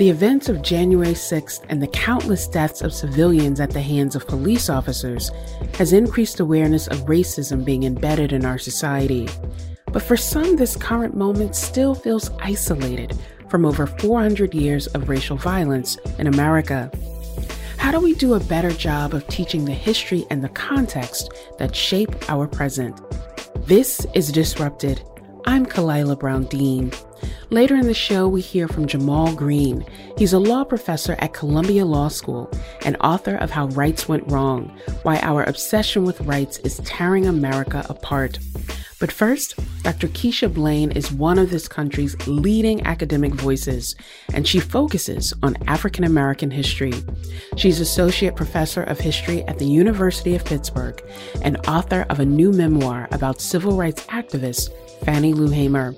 The events of January 6th and the countless deaths of civilians at the hands of police officers has increased awareness of racism being embedded in our society. But for some, this current moment still feels isolated from over 400 years of racial violence in America. How do we do a better job of teaching the history and the context that shape our present? This is Disrupted. I'm Khalilah Brown-Dean. Later in the show, we hear from Jamal Greene. He's a law professor at Columbia Law School and author of How Rights Went Wrong Why Our Obsession with Rights is Tearing America Apart. But first, Dr. Keisha Blain is one of this country's leading academic voices, and she focuses on African American history. She's Associate Professor of History at the University of Pittsburgh and author of a new memoir about civil rights activist Fannie Lou Hamer.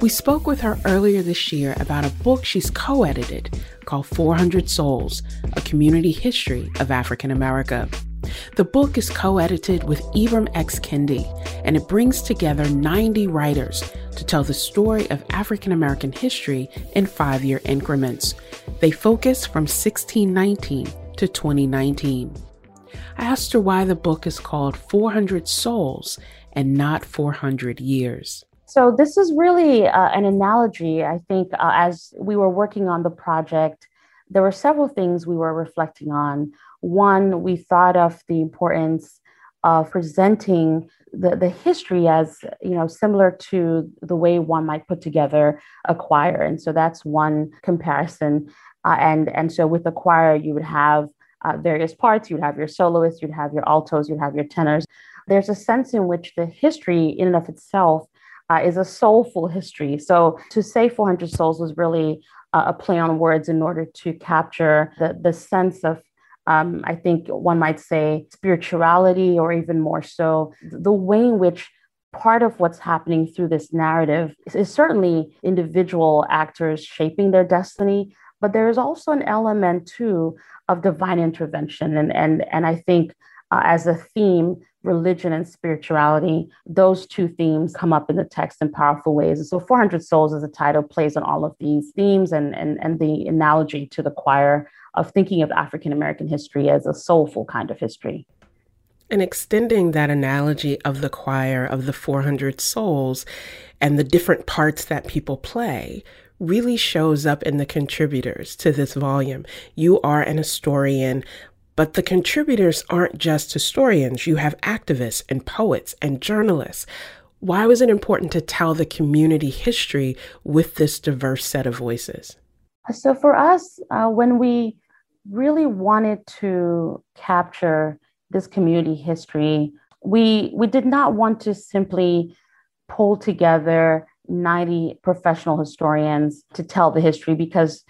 We spoke with her earlier this year about a book she's co edited called 400 Souls A Community History of African America. The book is co edited with Ibram X. Kendi, and it brings together 90 writers to tell the story of African American history in five year increments. They focus from 1619 to 2019. I asked her why the book is called 400 Souls and not 400 Years. So, this is really uh, an analogy. I think uh, as we were working on the project, there were several things we were reflecting on. One, we thought of the importance of presenting the, the history as you know similar to the way one might put together a choir and so that's one comparison uh, and and so with the choir you would have uh, various parts you'd have your soloists you'd have your altos you'd have your tenors there's a sense in which the history in and of itself uh, is a soulful history. So to say 400 souls was really uh, a play on words in order to capture the, the sense of, um, I think one might say, spirituality, or even more so, the way in which part of what's happening through this narrative is, is certainly individual actors shaping their destiny, but there is also an element too of divine intervention. And, and, and I think uh, as a theme, religion and spirituality, those two themes come up in the text in powerful ways. And so 400 Souls as a title plays on all of these themes and, and, and the analogy to the choir of thinking of African American history as a soulful kind of history. And extending that analogy of the choir of the 400 souls and the different parts that people play really shows up in the contributors to this volume. You are an historian but the contributors aren't just historians, you have activists and poets and journalists. Why was it important to tell the community history with this diverse set of voices? So, for us, uh, when we really wanted to capture this community history, we, we did not want to simply pull together 90 professional historians to tell the history because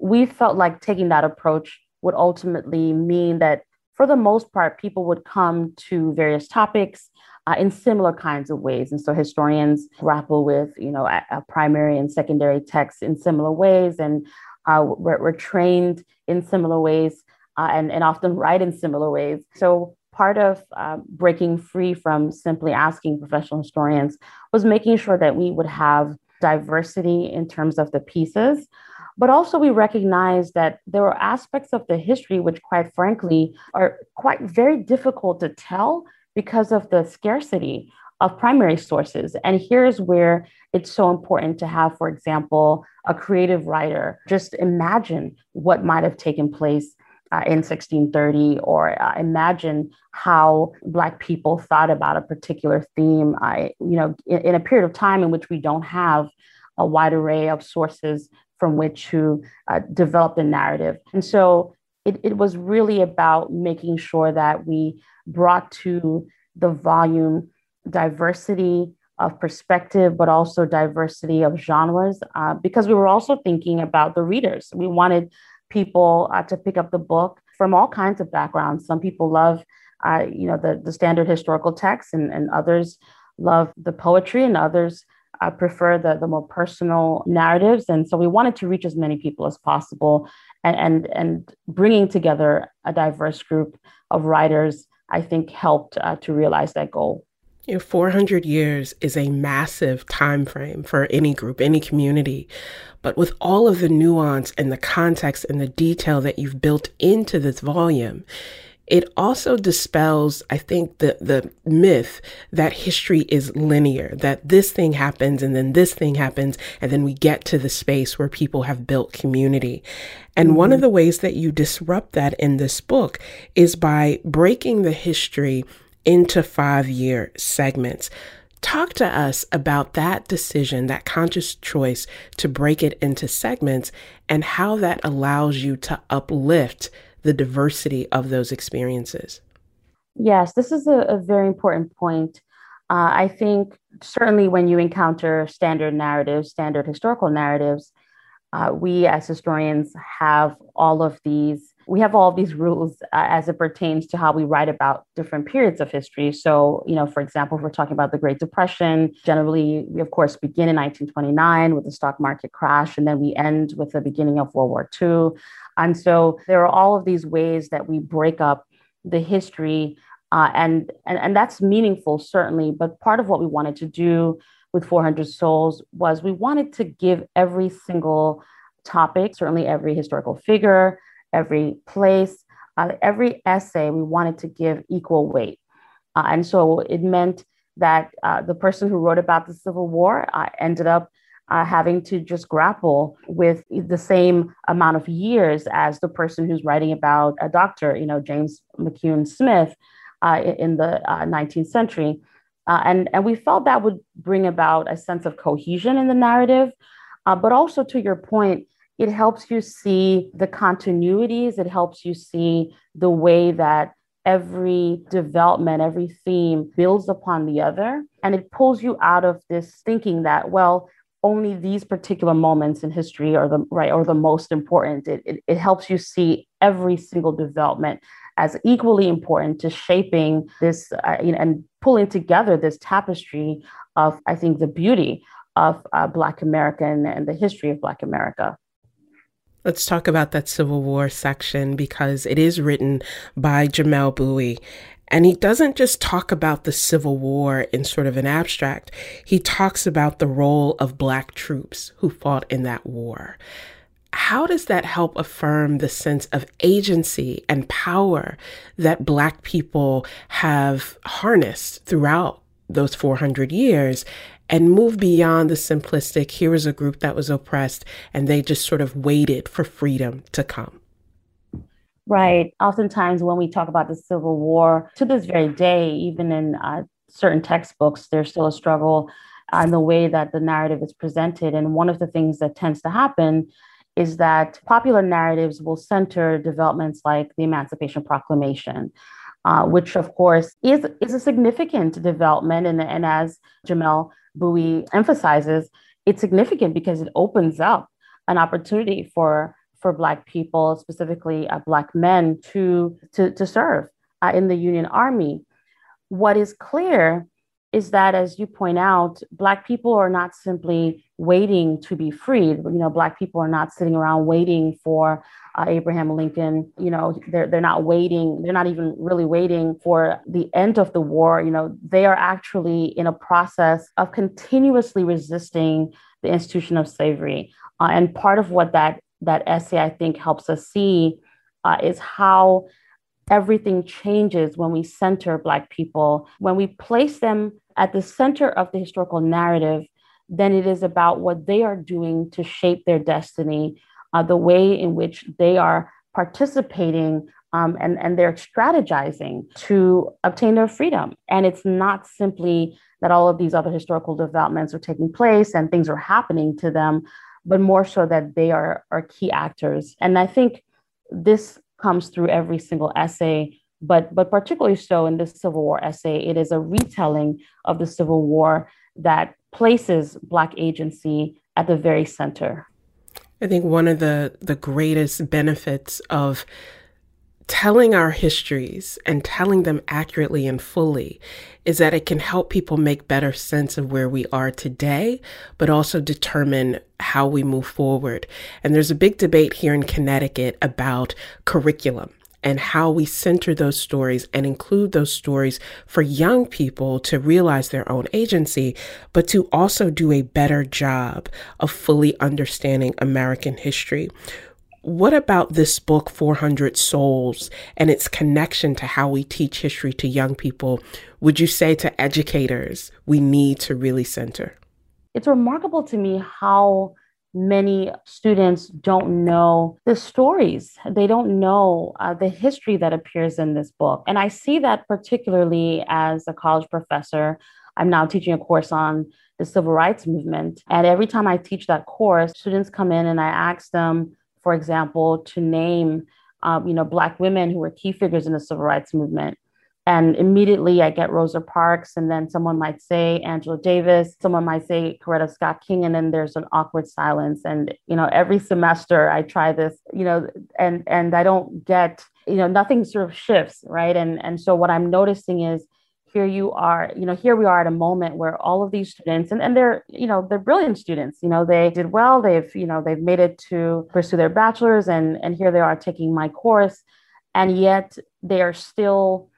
we felt like taking that approach would ultimately mean that for the most part, people would come to various topics uh, in similar kinds of ways. And so historians grapple with, you know, a, a primary and secondary texts in similar ways, and uh, we're, we're, trained in similar ways uh, and, and often write in similar ways. So part of uh, breaking free from simply asking professional historians was making sure that we would have diversity in terms of the pieces, but also, we recognize that there are aspects of the history which, quite frankly, are quite very difficult to tell because of the scarcity of primary sources. And here's where it's so important to have, for example, a creative writer just imagine what might have taken place uh, in 1630 or uh, imagine how black people thought about a particular theme I, you know in, in, a period of time in which we don't have a wide array of sources from which to uh, develop the narrative. And so it, it was really about making sure that we brought to the volume diversity of perspective, but also diversity of genres, uh, because we were also thinking about the readers. We wanted people uh, to pick up the book from all kinds of backgrounds. Some people love, uh, you know, the, the standard historical texts, and, and others love the poetry, and others uh, prefer the, the more personal narratives. And so we wanted to reach as many people as possible and, and, and bringing together a diverse group of writers, I think helped uh, to realize that goal. You know, 400 years is a massive time frame for any group, any community. But with all of the nuance and the context and the detail that you've built into this volume, it also dispels, I think, the, the myth that history is linear, that this thing happens and then this thing happens, and then we get to the space where people have built community. And mm-hmm. one of the ways that you disrupt that in this book is by breaking the history into five year segments. Talk to us about that decision, that conscious choice to break it into segments, and how that allows you to uplift the diversity of those experiences. Yes, this is a, a very important point. Uh, I think certainly when you encounter standard narratives, standard historical narratives, uh, we as historians have all of these we have all these rules uh, as it pertains to how we write about different periods of history. So you know for example if we're talking about the great depression generally we of course begin in 1929 with the stock market crash and then we end with the beginning of world war ii and so there are all of these ways that we break up the history uh, and, and and that's meaningful certainly but part of what we wanted to do with 400 Souls was we wanted to give every single topic, certainly every historical figure, every place, uh, every essay, we wanted to give equal weight. Uh, and so it meant that uh, the person who wrote about the Civil War uh, ended up uh, having to just grapple with the same amount of years as the person who's writing about a doctor, you know, James McCune Smith uh, in the 19th century. Uh, and, and we felt that would bring about a sense of cohesion in the narrative. Uh, but also, to your point, it helps you see the continuities, it helps you see the way that every development, every theme builds upon the other. And it pulls you out of this thinking that, well, only these particular moments in history are the right or the most important. It, it, it helps you see every single development as equally important to shaping this uh, you know, and pulling together this tapestry of, I think, the beauty of uh, Black America and, and the history of Black America. Let's talk about that Civil War section because it is written by Jamelle Bouie. And he doesn't just talk about the Civil War in sort of an abstract, he talks about the role of Black troops who fought in that war how does that help affirm the sense of agency and power that Black people have harnessed throughout those 400 years and move beyond the simplistic here was a group that was oppressed and they just sort of waited for freedom to come? Right. Oftentimes, when we talk about the Civil War, to this very day, even in uh, certain textbooks, there's still a struggle on the way that the narrative is presented. And one of the things that tends to happen is that popular narratives will center developments like the Emancipation Proclamation, uh, which of course is, is a significant development. And, and as Jamelle Bouie emphasizes, it's significant because it opens up an opportunity for, for Black people, specifically uh, Black men, to, to, to serve uh, in the Union Army. What is clear is that, as you point out, Black people are not simply waiting to be freed. You know, Black people are not sitting around waiting for uh, Abraham Lincoln. You know, they're, they're not waiting, they're not even really waiting for the end of the war. You know, they are actually in a process of continuously resisting the institution of slavery. Uh, and part of what that, that essay, I think, helps us see uh, is how everything changes when we center Black people, when we place them at the center of the historical narrative, then it is about what they are doing to shape their destiny, uh, the way in which they are participating um, and, and they're strategizing to obtain their freedom. And it's not simply that all of these other historical developments are taking place and things are happening to them, but more so that they are, are key actors. And I think this comes through every single essay but but particularly so in this Civil War essay, it is a retelling of the Civil War that places Black agency at the very center. I think one of the the greatest benefits of telling our histories and telling them accurately and fully is that it can help people make better sense of where we are today, but also determine how we move forward. And there's a big debate here in Connecticut about curriculum and how we center those stories and include those stories for young people to realize their own agency, but to also do a better job of fully understanding American history. What about this book, 400 Souls, and its connection to how we teach history to young people? Would you say to educators we need to really center? It's remarkable to me how many students don't know the stories. They don't know uh, the history that appears in this book. And I see that particularly as a college professor. I'm now teaching a course on the civil rights movement. And every time I teach that course, students come in and I ask them, for example, to name um, you know, Black women who were key figures in the civil rights movement. And immediately I get Rosa Parks, and then someone might say Angela Davis, someone might say Coretta Scott King, and then there's an awkward silence. And you know, every semester I try this, you know, and and I don't get, you know, nothing sort of shifts, right? And and so what I'm noticing is here you are, you know, here we are at a moment where all of these students, and, and they're, you know, they're brilliant students, you know, they did well, they've, you know, they've made it to pursue their bachelor's, and and here they are taking my course, and yet they are still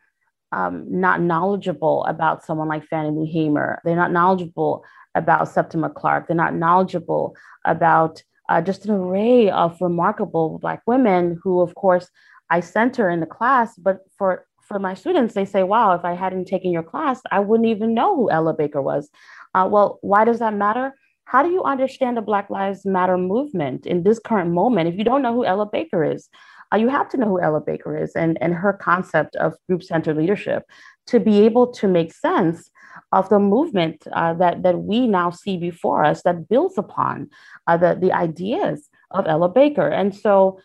um, not knowledgeable about someone like Fannie Lou Hamer. They're not knowledgeable about Septima Clark. They're not knowledgeable about uh, just an array of remarkable Black women who, of course, I center in the class. But for for my students, they say, "Wow, if I hadn't taken your class, I wouldn't even know who Ella Baker was." Uh, well, why does that matter? How do you understand the Black Lives Matter movement in this current moment if you don't know who Ella Baker is? uh, you have to know who Ella Baker is and, and her concept of group centered leadership to be able to make sense of the movement uh, that, that we now see before us that builds upon uh, the, the ideas of Ella Baker. And so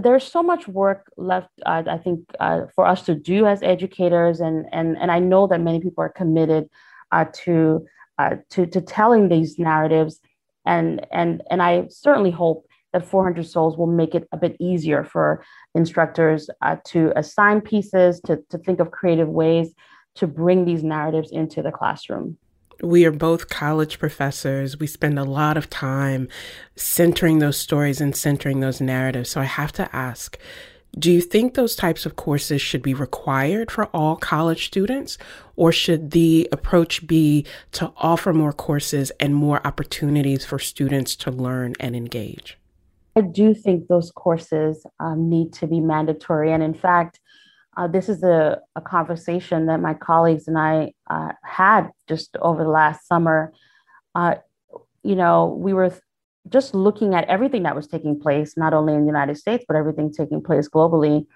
there's so much work left, uh, I think, uh, for us to do as educators. And, and, and I know that many people are committed uh, to, to, to telling these narratives. And, and, and I certainly hope that 400 souls will make it a bit easier for instructors uh, to assign pieces, to, to think of creative ways to bring these narratives into the classroom. We are both college professors. We spend a lot of time centering those stories and centering those narratives. So I have to ask do you think those types of courses should be required for all college students, or should the approach be to offer more courses and more opportunities for students to learn and engage? I do think those courses um, need to be mandatory. And in fact, uh, this is a, a, conversation that my colleagues and I uh, had just over the last summer. Uh, you know, we were just looking at everything that was taking place, not only in the United States, but everything taking place globally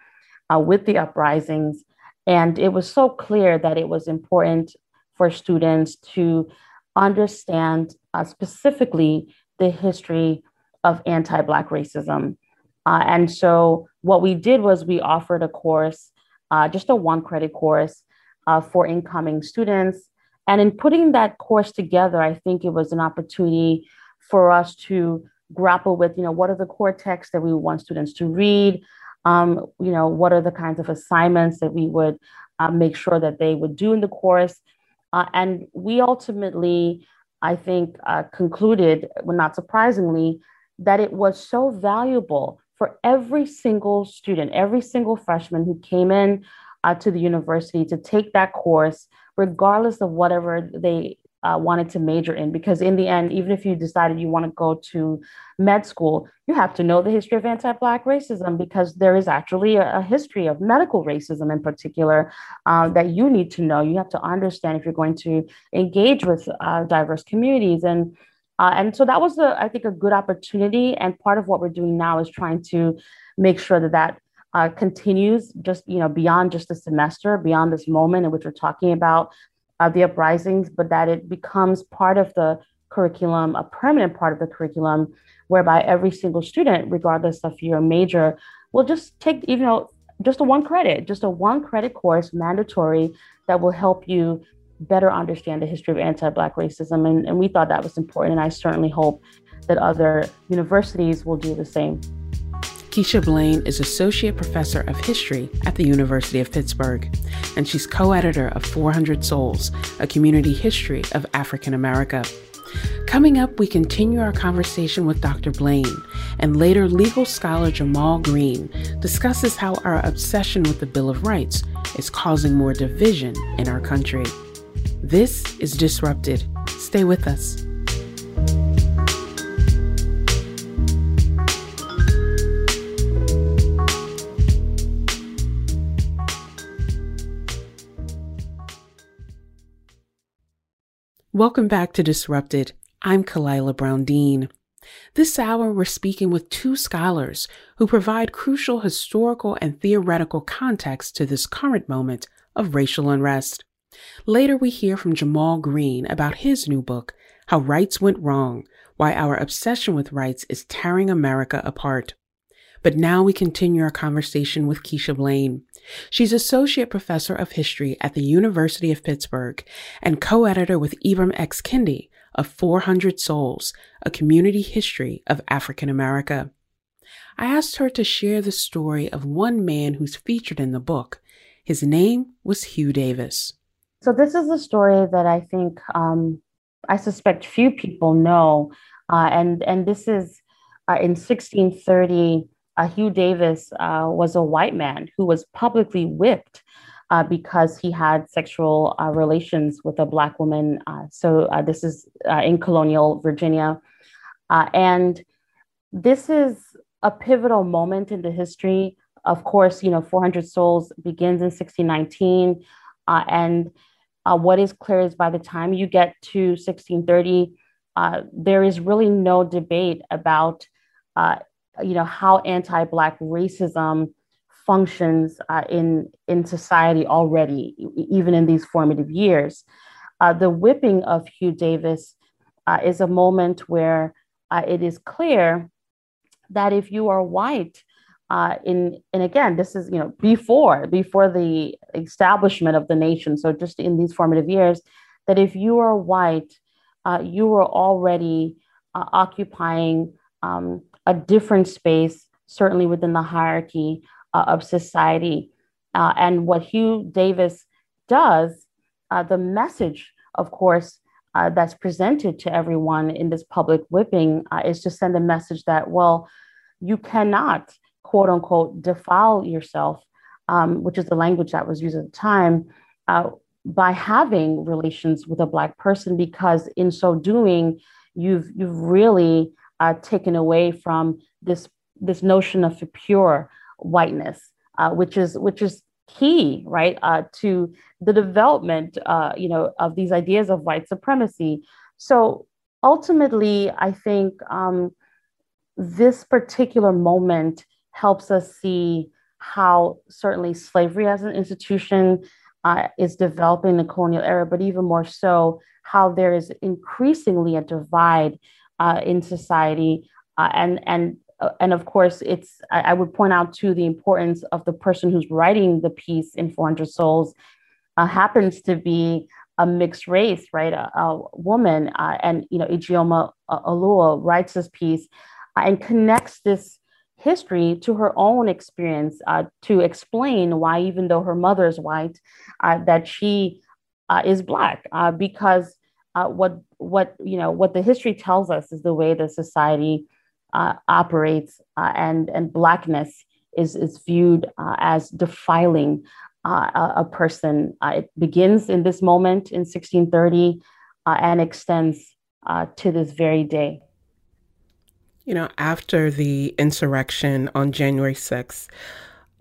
uh, with the uprisings. And it was so clear that it was important for students to understand uh, specifically the history of anti Black racism. Uh, and so what we did was we offered a course, uh, just a one credit course uh, for incoming students. And in putting that course together, I think it was an opportunity for us to grapple with, you know, what are the core texts that we want students to read? Um, you know, what are the kinds of assignments that we would uh, make sure that they would do in the course? Uh, and we ultimately, I think, uh, concluded, well, not surprisingly, that it was so valuable for every single student, every single freshman who came in uh, to the university to take that course, regardless of whatever they uh, wanted to major in. Because in the end, even if you decided you want to go to med school, you have to know the history of anti Black racism because there is actually a, a history of medical racism in particular uh, that you need to know. You have to understand if you're going to engage with uh, diverse communities. And uh, and so that was, a, I think, a good opportunity. And part of what we're doing now is trying to make sure that that uh, continues just, you know, beyond just the semester, beyond this moment in which we're talking about uh, the uprisings, but that it becomes part of the curriculum, a permanent part of the curriculum, whereby every single student, regardless of your major, will just take, you know, just a one credit, just a one credit course mandatory that will help you better understand the history of anti-Black racism. And, and we thought that was important. And I certainly hope that other universities will do the same. Keisha Blain is Associate Professor of History at the University of Pittsburgh, and she's co editor of 400 Souls, a community history of African America. Coming up, we continue our conversation with Dr. Blain, and later legal scholar Jamal Greene discusses how our obsession with the Bill of Rights is causing more division in our country. This is Disrupted. Stay with us. Welcome back to Disrupted. I'm Khalilah Brown-Dean. This hour, we're speaking with two scholars who provide crucial historical and theoretical context to this current moment of racial unrest. Later, we hear from Jamal Greene about his new book, How Rights Went Wrong Why Our Obsession with Rights is Tearing America Apart. But now we continue our conversation with Keisha Blain. She's Associate Professor of History at the University of Pittsburgh and co editor with Ibram X. Kendi of 400 Souls, a community history of African America. I asked her to share the story of one man who's featured in the book. His name was Hugh Davis. So, this is a story that I think um, I suspect few people know. Uh, and, and this is uh, in 1630 uh, Hugh Davis uh, was a white man who was publicly whipped uh, because he had sexual uh, relations with a Black woman. So this is in colonial Virginia. and this is a pivotal moment in the history. Of course, you know, 400 Souls begins in 1619. and what is clear is by the time you get to 1630, there is really no debate about you know how anti-black racism functions uh, in in society already, even in these formative years. Uh, the whipping of Hugh Davis uh, is a moment where uh, it is clear that if you are white, uh, in and again, this is you know before before the establishment of the nation, so just in these formative years, that if you are white, uh, you were already occupying um, a different space, certainly within the hierarchy uh, of society. Uh, and what Hugh Davis does, uh, the message, of course, uh, that's presented to everyone in this public whipping uh, is to send a message that, well, you cannot, quote unquote, defile yourself, um, which is the language that was used at the time, uh, by having relations with a Black person, because in so doing, you've, you've really uh, taken away from this this notion of pure whiteness, uh, which is which is key, right, uh, to the development, uh, you know, of these ideas of white supremacy. So ultimately, I think um, this particular moment helps us see how certainly slavery as an institution uh, is developing in the colonial era, but even more so, how there is increasingly a divide uh, in society. Uh, and and uh, and of course, it's I, I, would point out too the importance of the person who's writing the piece in 400 Souls uh, happens to be a mixed race, right? A, a woman, uh, and you know, Ijeoma Oluo writes this piece and connects this history to her own experience uh, to explain why, even though her mother is white, uh, that she uh, is black because uh, what what you know what the history tells us is the way the society uh, operates uh, and and blackness is is viewed uh, as defiling uh, a, a, person. Uh, it begins in this moment in 1630 and extends to this very day you know after the insurrection on january 6th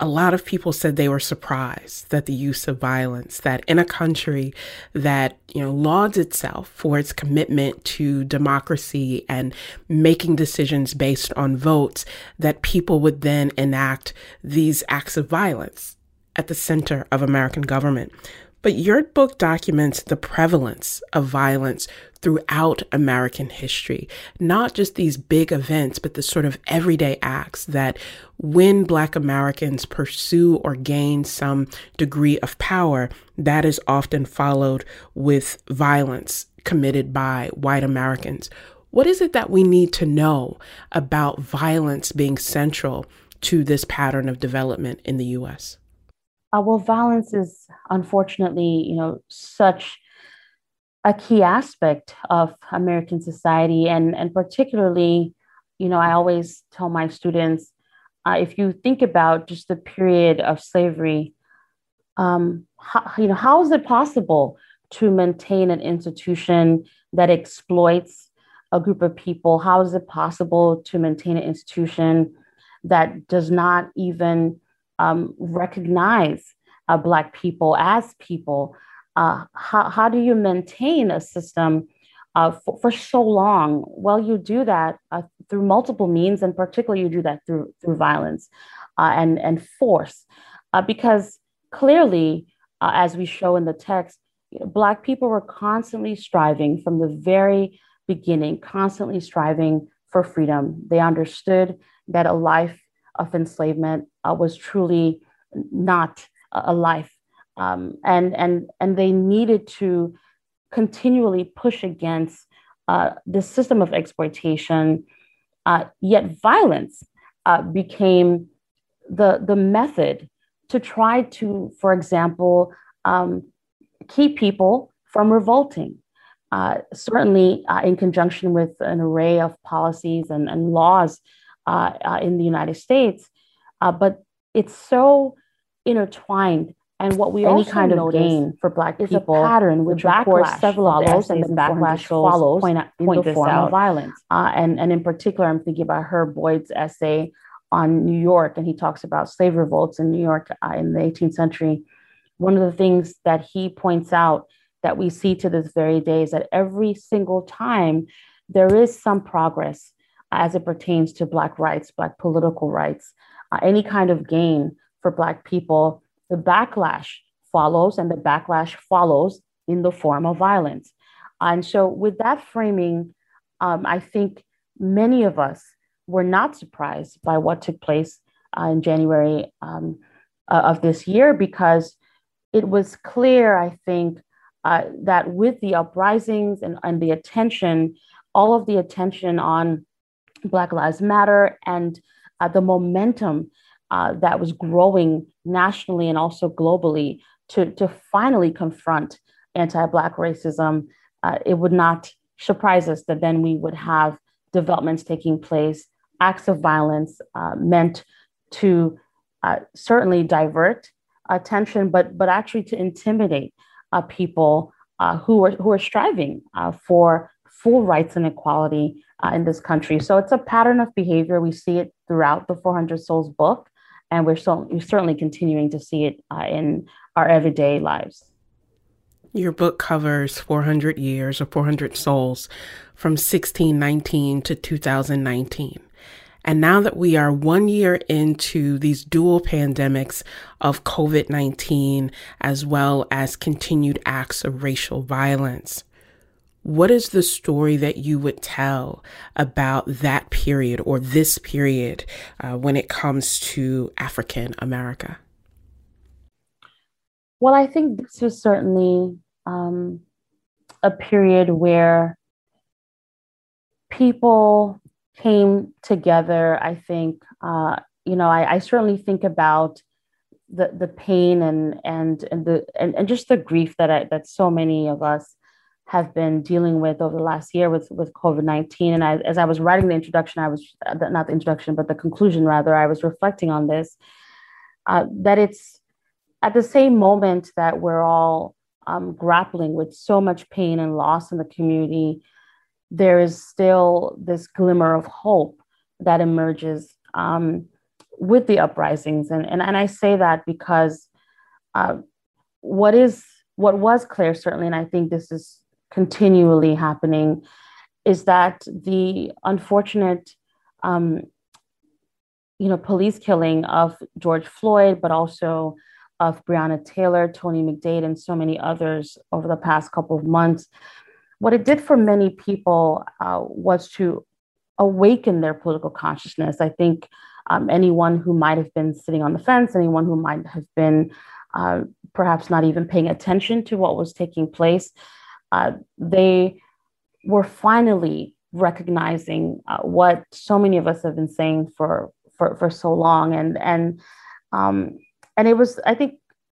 a lot of people said they were surprised that the use of violence, that in a country that, you know, lauds itself for its commitment to democracy and making decisions based on votes, that people would then enact these acts of violence at the center of American government. But your book documents the prevalence of violence throughout American history, not just these big events, but the sort of everyday acts that when Black Americans pursue or gain some degree of power, that is often followed with violence committed by white Americans. What is it that we need to know about violence being central to this pattern of development in the US? Uh, well, violence is unfortunately, you know, such a key aspect of American society, and and particularly, you know, I always tell my students, uh, if you think about just the period of slavery, um, how, you know, how is it possible to maintain an institution that exploits a group of people? How is it possible to maintain an institution that does not even um, recognize uh, Black people as people? Uh, how, how do you maintain a system uh, for, for, so long? Well, you do that uh, through multiple means, and particularly you do that through, through violence uh, and, and force. Uh, because clearly, as we show in the text, Black people were constantly striving from the very beginning, constantly striving for freedom. They understood that a life of enslavement uh, was truly not a life, um, and and and they needed to continually push against uh, the system of exploitation. Uh, yet violence uh, became the the method to try to, for example, um, keep people from revolting. Uh, certainly, uh, in conjunction with an array of policies and, and laws uh in the United States, uh, but it's so intertwined. And what we any kind of gain for Black people is a pattern which, of course, several follows and the backlash follows point, out, point this out. violence. Uh, and, and in particular, I'm thinking about Herb Boyd's essay on New York, and he talks about slave revolts in New York in the 18th century one of the things that he points out that we see to this very day is that every single time there is some progress as it pertains to Black rights, Black political rights, uh, any kind of gain for Black people, the backlash follows, and the backlash follows in the form of violence. And so, with that framing, um, I think many of us were not surprised by what took place uh, in January um, uh, of this year because it was clear, I think, uh, that with the uprisings and, and the attention, all of the attention on Black Lives Matter and uh, the momentum uh, that was growing nationally and also globally to, to finally confront anti Black racism, uh, it would not surprise us that then we would have developments taking place, acts of violence uh, meant to uh, certainly divert attention, but but actually to intimidate uh, people who are who are striving for full rights and equality uh, in this country. So it's a pattern of behavior. We see it throughout the 400 Souls book, and we're, so, we're certainly continuing to see it uh, in our everyday lives. Your book covers 400 years or 400 souls from 1619 to 2019. And now that we are one year into these dual pandemics of COVID 19, as well as continued acts of racial violence, what is the story that you would tell about that period or this period uh, when it comes to African America? Well, I think this was certainly um, a period where people came together, I think, uh, you know, I, I, certainly think about the the pain and and and the and, and just the grief that I, that so many of us have been dealing with over the last year with with COVID nineteen. And I, as I was writing the introduction, I was not the introduction, but the conclusion rather. I was reflecting on this uh, that it's at the same moment that we're all um, grappling with so much pain and loss in the community there is still this glimmer of hope that emerges um, with the uprisings. And, and, and I say that because uh, what is what was clear, certainly, and I think this is continually happening, is that the unfortunate um, you know, police killing of George Floyd, but also of Breonna Taylor, Tony McDade, and so many others over the past couple of months what it did for many people uh, was to awaken their political consciousness. I think um, anyone who might have been sitting on the fence, anyone who might have been uh, perhaps not even paying attention to what was taking place, uh, they were finally recognizing uh, what so many of us have been saying for for, for so long. And, and, um, and it was, I think,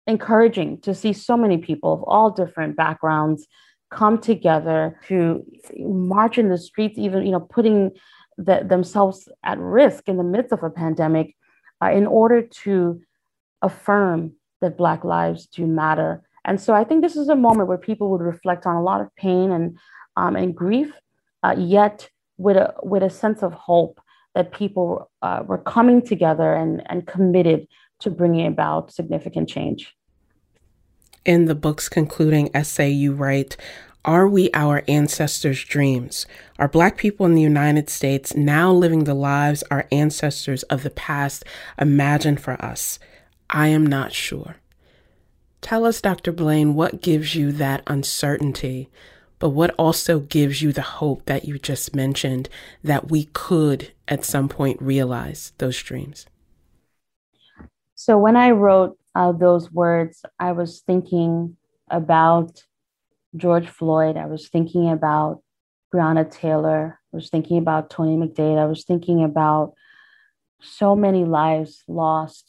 encouraging to see so many people of all different backgrounds come together to march in the streets, even, you know, putting the, themselves at risk in the midst of a pandemic uh, in order to affirm that Black lives do matter. And so I think this is a moment where people would reflect on a lot of pain and, um, and grief, uh, yet with a, with a sense of hope that people uh, were coming together and, and committed to bringing about significant change. In the book's concluding essay, you write, are we our ancestors' dreams? Are Black people in the United States now living the lives our ancestors of the past imagined for us? I am not sure. Tell us, Dr. Blain, what gives you that uncertainty, but what also gives you the hope that you just mentioned that we could at some point realize those dreams? So, when I wrote uh, those words, I was thinking about George Floyd. I was thinking about Breonna Taylor. I was thinking about Tony McDade. I was thinking about so many lives lost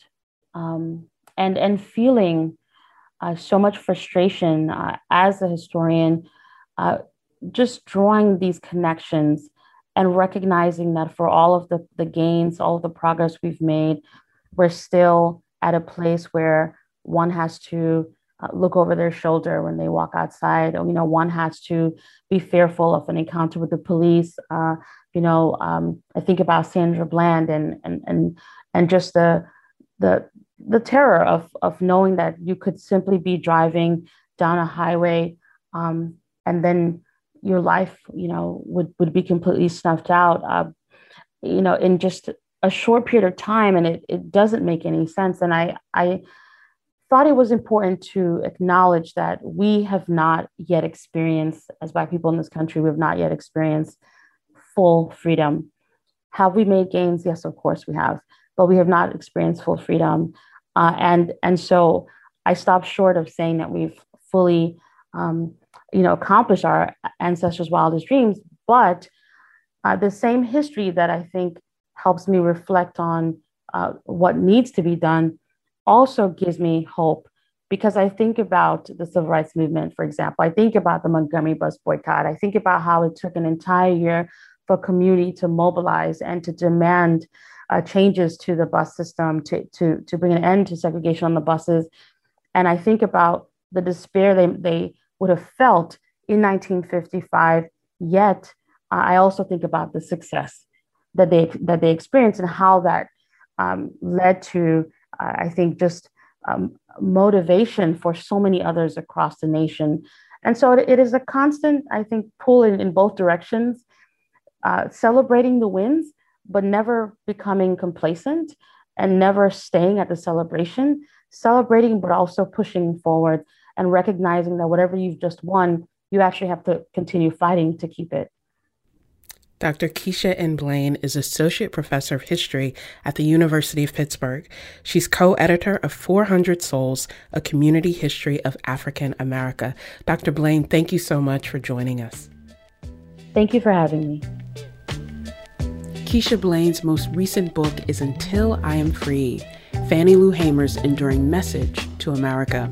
um, and, and feeling uh, so much frustration uh, as a historian, uh, just drawing these connections and recognizing that for all of the, the gains, all of the progress we've made, we're still at a place where one has to uh, look over their shoulder when they walk outside. You know, one has to be fearful of an encounter with the police. Uh, you know, um, I think about Sandra Bland and and and and just the the the terror of of knowing that you could simply be driving down a highway um, and then your life, you know, would would be completely snuffed out. Uh, you know, in just a short period of time, and it it doesn't make any sense. And I I thought it was important to acknowledge that we have not yet experienced, as Black people in this country, we have not yet experienced full freedom. Have we made gains? Yes, of course we have, but we have not experienced full freedom. Uh, and and so I stopped short of saying that we've fully, um, you know, accomplished our ancestors' wildest dreams. But uh, the same history that I think helps me reflect on uh, what needs to be done also gives me hope because I think about the civil rights movement, for example. I think about the Montgomery bus boycott. I think about how it took an entire year for community to mobilize and to demand uh, changes to the bus system to, to, to bring an end to segregation on the buses. And I think about the despair they, they would have felt in 1955. Yet, uh, I also think about the success that they, that they experienced and how that um, led to I think just um, motivation for so many others across the nation. And so it, it is a constant, I think, pull in, in both directions, uh, celebrating the wins, but never becoming complacent and never staying at the celebration, celebrating, but also pushing forward and recognizing that whatever you've just won, you actually have to continue fighting to keep it. Dr. Keisha N. Blain is Associate Professor of History at the University of Pittsburgh. She's co editor of 400 Souls, a community history of African America. Dr. Blain, thank you so much for joining us. Thank you for having me. Keisha Blain's most recent book is Until I Am Free Fannie Lou Hamer's Enduring Message to America.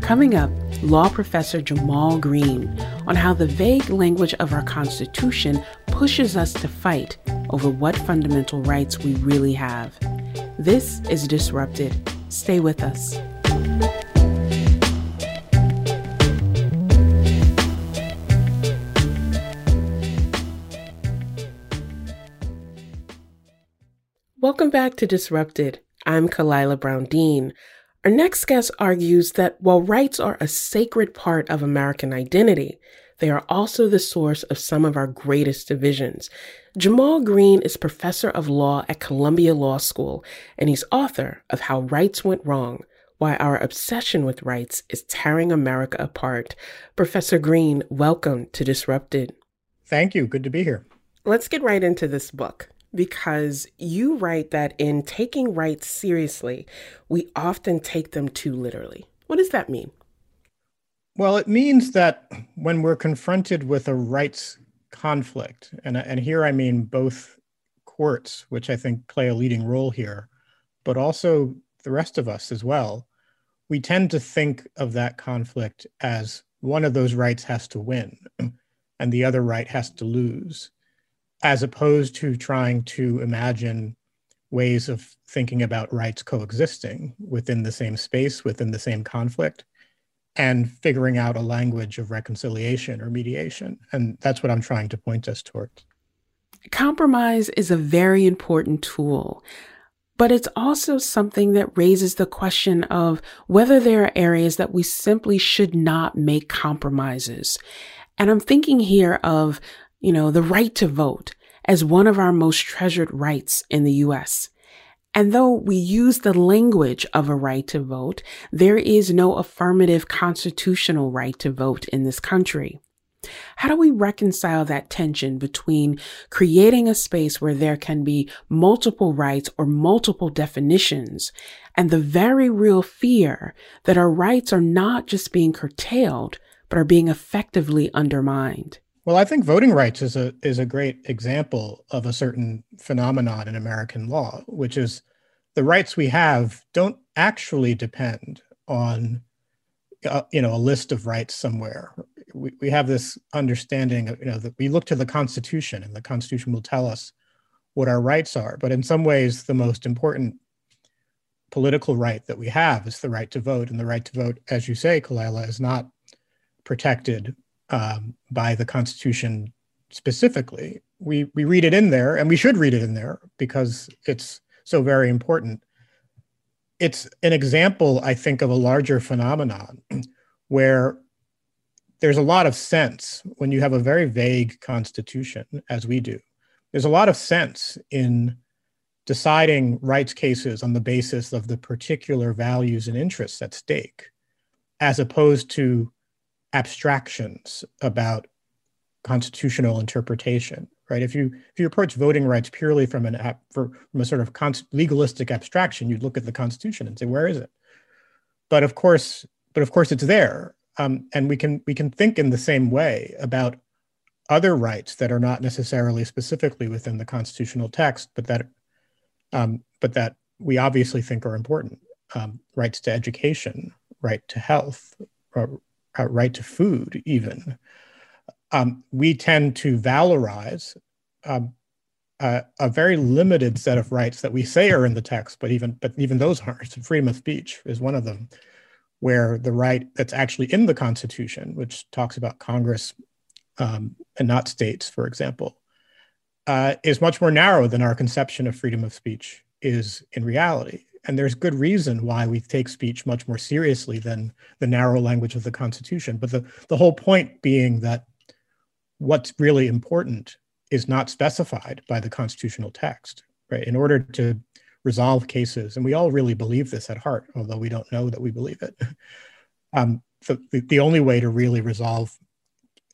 Coming up, law professor Jamal Greene on how the vague language of our Constitution pushes us to fight over what fundamental rights we really have. This is Disrupted. Stay with us. Welcome back to Disrupted. I'm Khalilah Brown-Dean. Our next guest argues that while rights are a sacred part of American identity, they are also the source of some of our greatest divisions. Jamal Greene is professor of law at Columbia Law School, and he's author of How Rights Went Wrong Why Our Obsession with Rights is Tearing America Apart. Professor Greene, welcome to Disrupted. Thank you. Good to be here. Let's get right into this book because you write that in taking rights seriously, we often take them too literally. What does that mean? Well, it means that when we're confronted with a rights conflict, and, and here I mean both courts, which I think play a leading role here, but also the rest of us as well, we tend to think of that conflict as one of those rights has to win and the other right has to lose, as opposed to trying to imagine ways of thinking about rights coexisting within the same space, within the same conflict, and figuring out a language of reconciliation or mediation. And that's what I'm trying to point us towards. Compromise is a very important tool, but it's also something that raises the question of whether there are areas that we simply should not make compromises. And I'm thinking here of, you know, the right to vote as one of our most treasured rights in the US. And though we use the language of a right to vote, there is no affirmative constitutional right to vote in this country. How do we reconcile that tension between creating a space where there can be multiple rights or multiple definitions and the very real fear that our rights are not just being curtailed, but are being effectively undermined? Well, I think voting rights is a is a great example of a certain phenomenon in American law, which is the rights we have don't actually depend on uh, you know a list of rights somewhere. We, we have this understanding of you know that we look to the Constitution, and the Constitution will tell us what our rights are. But in some ways, the most important political right that we have is the right to vote, and the right to vote, as you say, Khalilah, is not protected um, by the Constitution specifically. We we read it in there, and we should read it in there because it's so very important. It's an example, I think, of a larger phenomenon where there's a lot of sense when you have a very vague constitution, as we do. There's a lot of sense in deciding rights cases on the basis of the particular values and interests at stake, as opposed to abstractions about constitutional interpretation right? If you if you approach voting rights purely from an from a sort of con- legalistic abstraction you'd look at the constitution and say where is it? But of course but of course it's there. Um, and we can we can think in the same way about other rights that are not necessarily specifically within the constitutional text but that um, but that we obviously think are important. Um, rights to education right to health right to food, even, um, we tend to valorize um, a, a, very limited set of rights that we say are in the text, but even but even those aren't. Freedom of speech is one of them, where the right that's actually in the Constitution, which talks about Congress um, and not states, for example, uh, is much more narrow than our conception of freedom of speech is in reality and there's good reason why we take speech much more seriously than the narrow language of the Constitution. But the, the whole point being that what's really important is not specified by the constitutional text, right? In order to resolve cases, and we all really believe this at heart, although we don't know that we believe it. Um, the, the only way to really resolve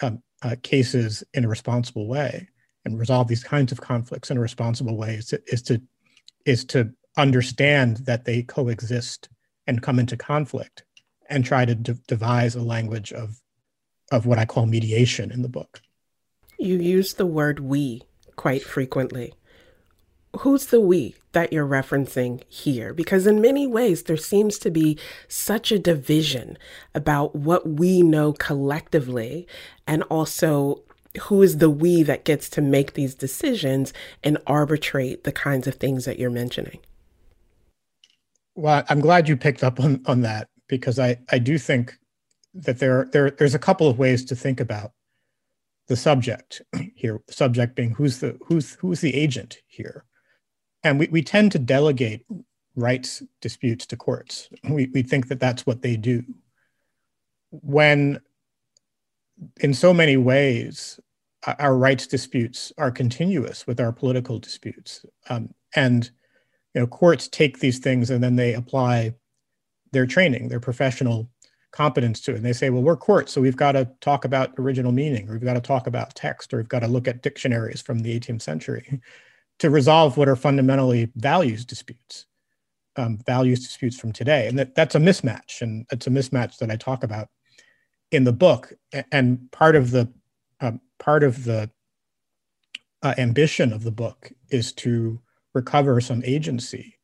um, uh, cases in a responsible way and resolve these kinds of conflicts in a responsible way is to, is to is to understand that they coexist and come into conflict and try to de- devise a language of of what I call mediation in the book. You use the word we quite frequently. Who's the we that you're referencing here? Because in many ways, there seems to be such a division about what we know collectively and also who is the we that gets to make these decisions and arbitrate the kinds of things that you're mentioning. Well, I'm glad you picked up on, on that because I, I do think that there, there there's a couple of ways to think about the subject here. The subject being who's the who's who's the agent here, and we, we tend to delegate rights disputes to courts. We we think that that's what they do. When in so many ways our rights disputes are continuous with our political disputes, um, and you know courts take these things and then they apply their training their professional competence to it. And they say well we're courts so we've got to talk about original meaning or we've got to talk about text or we've got to look at dictionaries from the 18th century to resolve what are fundamentally values disputes um, values disputes from today. And that, that's a mismatch and it's a mismatch that i talk about in the book. And part of the um, part of the uh, ambition of the book is to recover some agency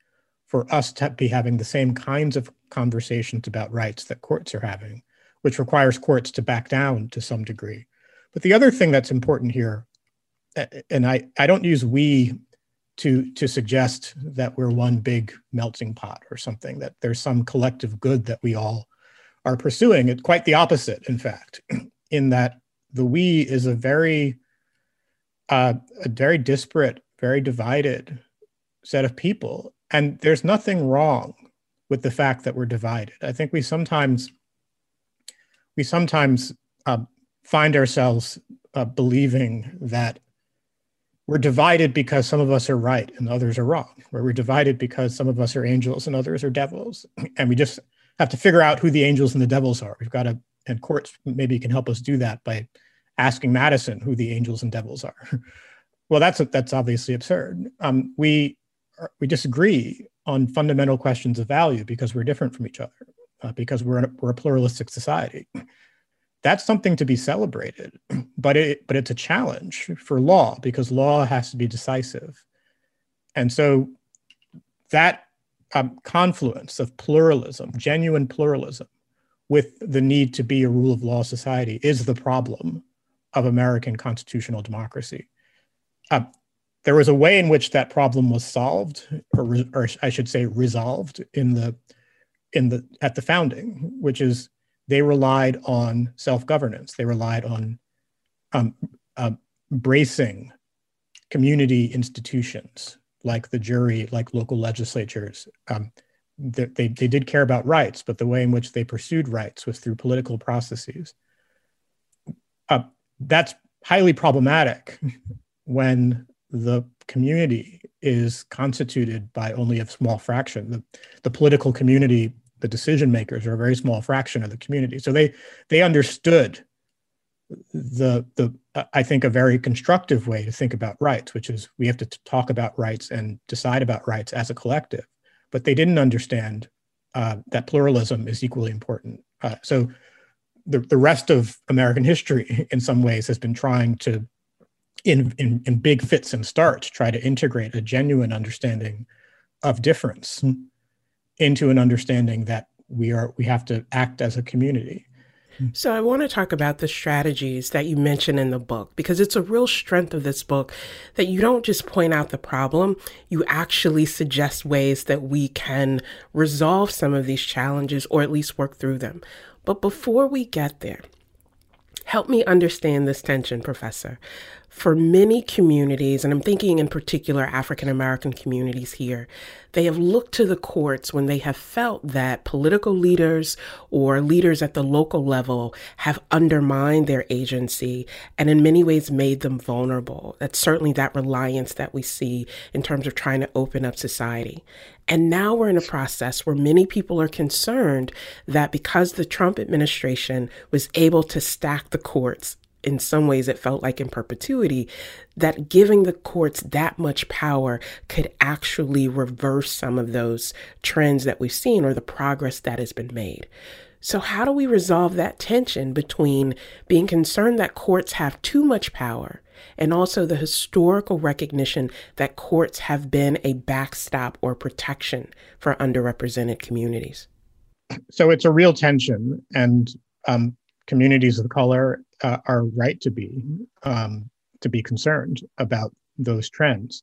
for us to be having the same kinds of conversations about rights that courts are having, which requires courts to back down to some degree. But the other thing that's important here, and I, I don't use we to, to suggest that we're one big melting pot or something, that there's some collective good that we all are pursuing. It's quite the opposite, in fact, in that the we is a very, uh, a very disparate, very divided set of people. And there's nothing wrong with the fact that we're divided. I think we sometimes, we sometimes uh, find ourselves uh, believing that we're divided because some of us are right and others are wrong, where we're divided because some of us are angels and others are devils. And we just have to figure out who the angels and the devils are. We've got to, and courts maybe can help us do that by asking Madison who the angels and devils are. well, that's that's obviously absurd. Um, we we disagree on fundamental questions of value because we're different from each other, uh, because we're a, we're a pluralistic society. That's something to be celebrated but it but it's a challenge for law because law has to be decisive. And so that um, confluence of pluralism genuine pluralism with the need to be a rule of law society is the problem of american constitutional democracy. Uh, there was a way in which that problem was solved or, or i should say resolved in the in the at the founding which is they relied on self-governance. They relied on um, uh, bracing community institutions like the jury, like local legislatures. Um, they, they, they did care about rights, but the way in which they pursued rights was through political processes. Uh, that's highly problematic when the community is constituted by only a small fraction. The, the political community the decision makers are a very small fraction of the community. So they they understood the the I think a very constructive way to think about rights, which is we have to talk about rights and decide about rights as a collective. But they didn't understand uh, that pluralism is equally important. Uh, so the the rest of American history, in some ways, has been trying to, in in, in big fits and starts, try to integrate a genuine understanding of difference into an understanding that we are we have to act as a community. So I want to talk about the strategies that you mention in the book because it's a real strength of this book that you don't just point out the problem, you actually suggest ways that we can resolve some of these challenges or at least work through them. But before we get there, help me understand this tension, professor for many communities, and I'm thinking in particular African American communities here, they have looked to the courts when they have felt that political leaders or leaders at the local level have undermined their agency and in many ways made them vulnerable. That's certainly that reliance that we see in terms of trying to open up society. And now we're in a process where many people are concerned that because the Trump administration was able to stack the courts in some ways it felt like in perpetuity, that giving the courts that much power could actually reverse some of those trends that we've seen or the progress that has been made. So, how do we resolve that tension between being concerned that courts have too much power and also the historical recognition that courts have been a backstop or protection for underrepresented communities? So, it's a real tension, and um, communities of color uh, are right to be um, to be concerned about those trends.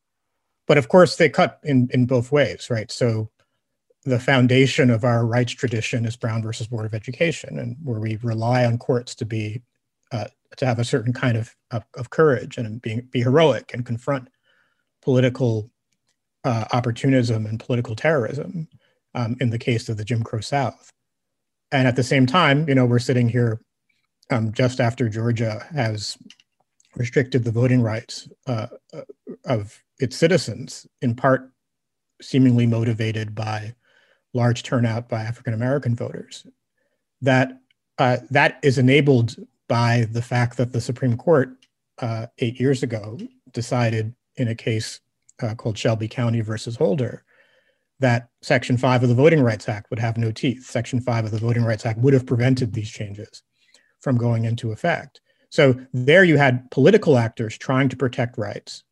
But of course, they cut in in both ways, right? So the foundation of our rights tradition is Brown versus Board of Education, and where we rely on courts to be uh, to have a certain kind of, of, of courage and being be heroic and confront political uh, opportunism and political terrorism um, in the case of the Jim Crow South. And at the same time, you know, we're sitting here um, just after Georgia has restricted the voting rights uh, uh, of its citizens, in part seemingly motivated by large turnout by African American voters. That uh, that is enabled by the fact that the Supreme Court uh, eight years ago decided in a case uh, called Shelby County versus Holder that Section 5 of the Voting Rights Act would have no teeth. Section 5 of the Voting Rights Act would have prevented these changes from going into effect. So there you had political actors trying to protect rights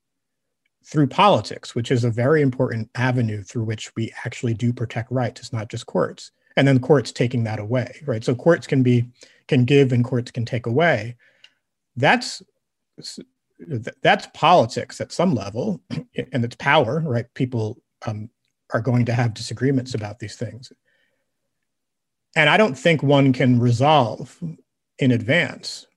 through politics, which is a very important avenue through which we actually do protect rights. It's not just courts. And then courts taking that away, right? So courts can be can give and courts can take away. That's that's politics at some level, and it's power, right? People um, are going to have disagreements about these things. And I don't think one can resolve in advance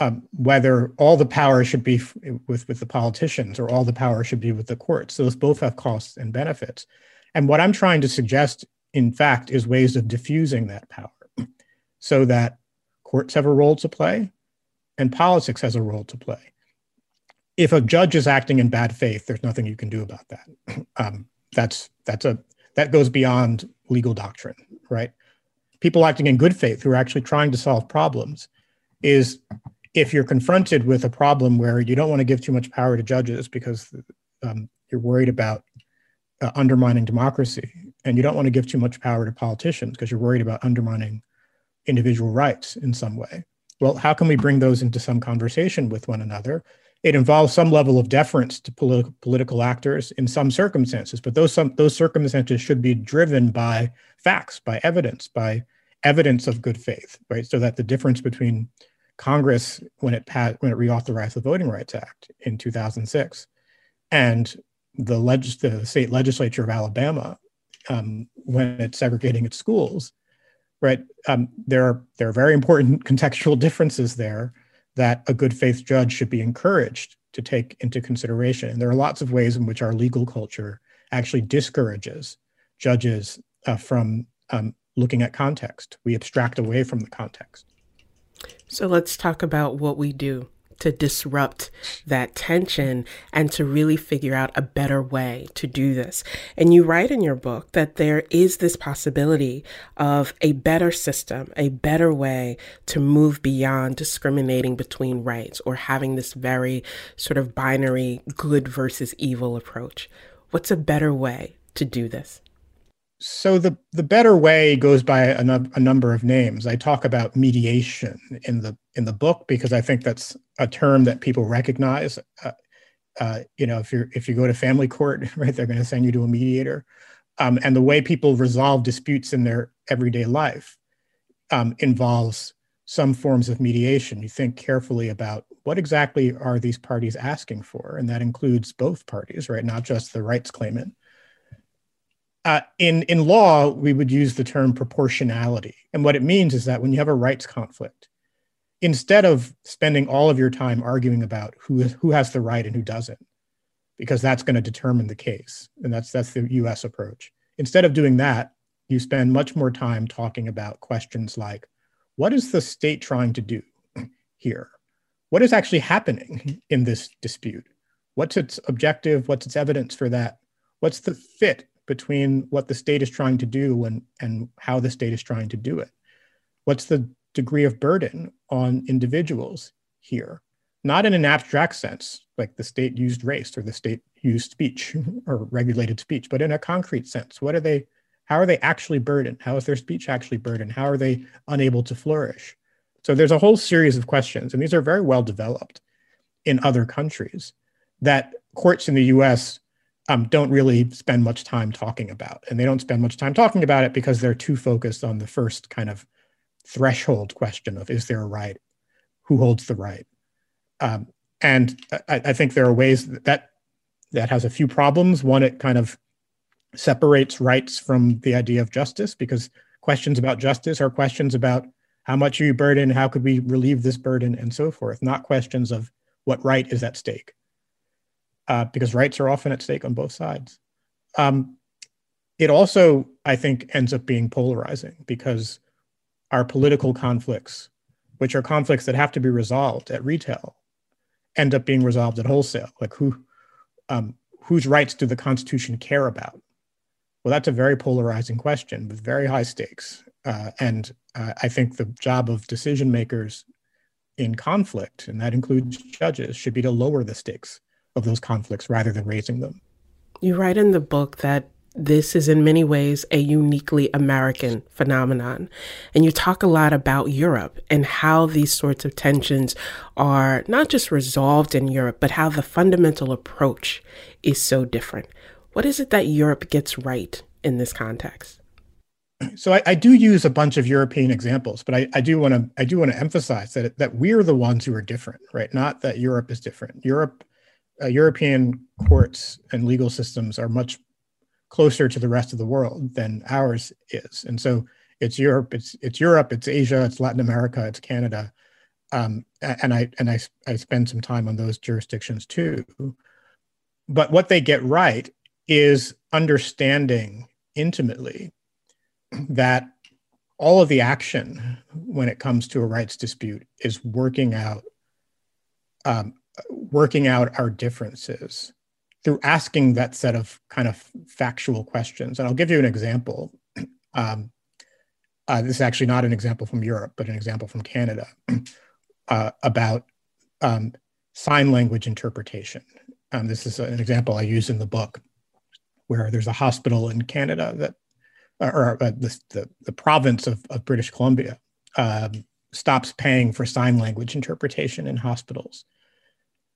um, whether all the power should be f- with, with the politicians or all the power should be with the courts. Those both have costs and benefits. And what I'm trying to suggest, in fact, is ways of diffusing that power so that courts have a role to play and politics has a role to play. If a judge is acting in bad faith, there's nothing you can do about that. Um, that's that's a that goes beyond legal doctrine, right? People acting in good faith who are actually trying to solve problems is if you're confronted with a problem where you don't want to give too much power to judges because um, you're worried about uh, undermining democracy, and you don't want to give too much power to politicians because you're worried about undermining individual rights in some way. Well, how can we bring those into some conversation with one another? It involves some level of deference to politi- political actors in some circumstances, but those some those circumstances should be driven by facts, by evidence, by evidence of good faith, right? So that the difference between Congress when it passed, when it reauthorized the Voting Rights Act in 2006, and the, legis- the state legislature of Alabama um, when it's segregating its schools, right? Um, there are there are very important contextual differences there that a good faith judge should be encouraged to take into consideration. And there are lots of ways in which our legal culture actually discourages judges uh, from um, looking at context. We abstract away from the context. So let's talk about what we do to disrupt that tension and to really figure out a better way to do this. And you write in your book that there is this possibility of a better system, a better way to move beyond discriminating between rights or having this very sort of binary good versus evil approach. What's a better way to do this? So the the better way goes by a, a, number of names. I talk about mediation in the in the book because I think that's a term that people recognize. Uh, uh, you know, if you if you go to family court, right, they're going to send you to a mediator, um, and the way people resolve disputes in their everyday life um, involves some forms of mediation. You think carefully about what exactly are these parties asking for, and that includes both parties, right, not just the rights claimant uh, in in law, we would use the term proportionality, and what it means is that when you have a rights conflict, instead of spending all of your time arguing about who who has the right and who doesn't, because that's going to determine the case, and that's that's the U.S. approach. Instead of doing that, you spend much more time talking about questions like, what is the state trying to do here? What is actually happening in this dispute? What's its objective? What's its evidence for that? What's the fit between what the state is trying to do and, and how the state is trying to do it? What's the degree of burden on individuals here? Not in an abstract sense, like the state used race or the state used speech or regulated speech, but in a concrete sense. What are they, how are they actually burdened? How is their speech actually burdened? How are they unable to flourish? So there's a whole series of questions, and these are very well developed in other countries that courts in the US um, don't really spend much time talking about. And they don't spend much time talking about it because they're too focused on the first kind of threshold question of is there a right? Who holds the right? Um, and I, I, think there are ways that that has a few problems. One, it kind of separates rights from the idea of justice because questions about justice are questions about how much are you burdened, how could we relieve this burden, and so forth, not questions of what right is at stake uh, because rights are often at stake on both sides. Um, it also, I think, ends up being polarizing because our political conflicts, which are conflicts that have to be resolved at retail, end up being resolved at wholesale. Like who, um, whose rights do the Constitution care about? Well, that's a very polarizing question with very high stakes. Uh, and uh, I think the job of decision makers in conflict, and that includes judges, should be to lower the stakes of those conflicts rather than raising them. You write in the book that this is in many ways a uniquely American phenomenon. And you talk a lot about Europe and how these sorts of tensions are not just resolved in Europe, but how the fundamental approach is so different. What is it that Europe gets right in this context? So I, I do use a bunch of European examples, but I, I do want to I do want to emphasize that that we're the ones who are different, right? Not that Europe is different. Europe, uh, European courts and legal systems are much closer to the rest of the world than ours is. And so it's Europe, it's it's Europe, it's Asia, it's Latin America, it's Canada, um, and I and I I spend some time on those jurisdictions too. But what they get right is understanding intimately that all of the action when it comes to a rights dispute is working out um, working out our differences through asking that set of kind of factual questions. And I'll give you an example. Um, uh, this is actually not an example from Europe, but an example from Canada uh, about um, sign language interpretation. Um, this is an example I use in the book where there's a hospital in Canada that, or uh, the, the, the, province of, of British Columbia um, stops paying for sign language interpretation in hospitals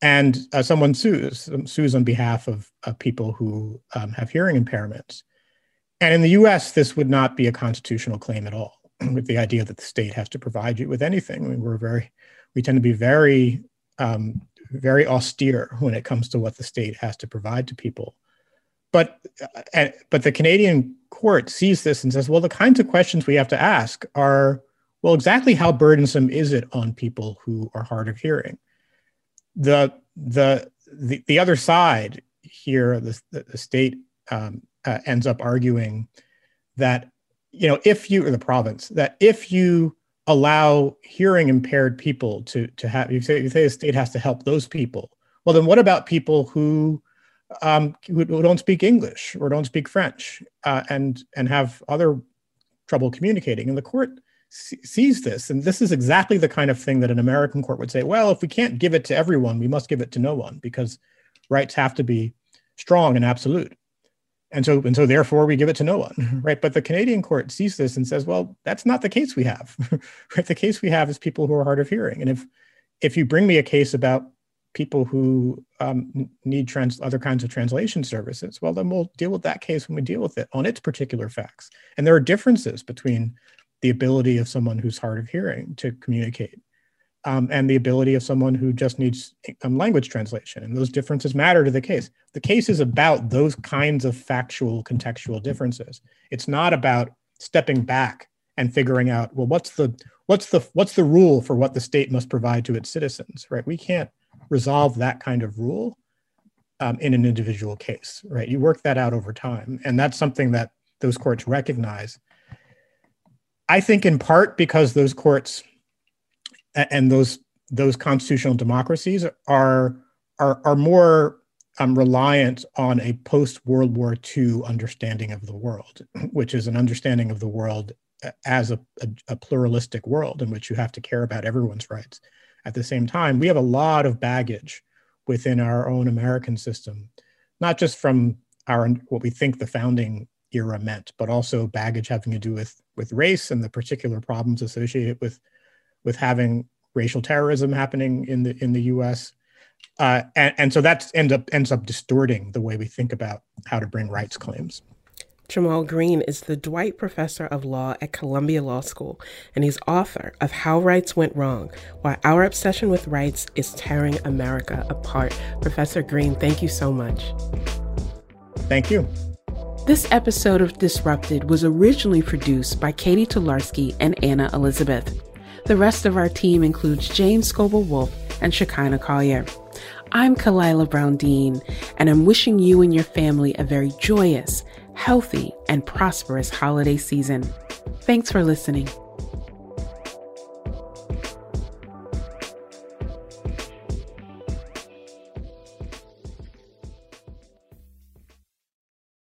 and uh, someone sues um, sues on behalf of, of people who um, have hearing impairments. And in the U.S., this would not be a constitutional claim at all. with the idea that the state has to provide you with anything, I mean, we're very we tend to be very um, very austere when it comes to what the state has to provide to people. But uh, but the Canadian court sees this and says, well, the kinds of questions we have to ask are well, exactly how burdensome is it on people who are hard of hearing? The the the, the other side here, the, the state um, uh, ends up arguing that you know if you or the province that if you allow hearing impaired people to to have you say you say the state has to help those people well then what about people who um, who, who don't speak english or don't speak french uh, and and have other trouble communicating and the court sees this. And this is exactly the kind of thing that an American court would say, well, if we can't give it to everyone, we must give it to no one because rights have to be strong and absolute. And so, and so therefore we give it to no one, mm-hmm. right? But the Canadian court sees this and says, well, that's not the case we have, right? The case we have is people who are hard of hearing. And if, if you bring me a case about people who um, need trans- other kinds of translation services, well, then we'll deal with that case when we deal with it on its particular facts. And there are differences between the ability of someone who's hard of hearing to communicate um, and the ability of someone who just needs um, language translation. And those differences matter to the case. The case is about those kinds of factual, contextual differences. It's not about stepping back and figuring out, well, what's the what's the what's the rule for what the state must provide to its citizens, right? We can't resolve that kind of rule um, in an individual case, right? You work that out over time, and that's something that those courts recognize I think in part because those courts and those those constitutional democracies are are are more um, reliant on a post World War II understanding of the world, which is an understanding of the world as a, a, a, pluralistic world in which you have to care about everyone's rights. At the same time, we have a lot of baggage within our own American system, not just from our what we think the founding era meant, but also baggage having to do with with race and the particular problems associated with with having racial terrorism happening in the in the U.S. Uh, and, and so that ends up ends up distorting the way we think about how to bring rights claims. Jamal Greene is the Dwight Professor of Law at Columbia Law School, and he's author of How Rights Went Wrong Why Our Obsession with Rights is Tearing America Apart. Professor Greene, thank you so much. Thank you. This episode of Disrupted was originally produced by Katie Tolarski and Anna Elizabeth. The rest of our team includes James Scoble Wolf and Zshekinah Collier. I'm Khalilah Brown Dean, and I'm wishing you and your family a very joyous, healthy, and prosperous holiday season. Thanks for listening.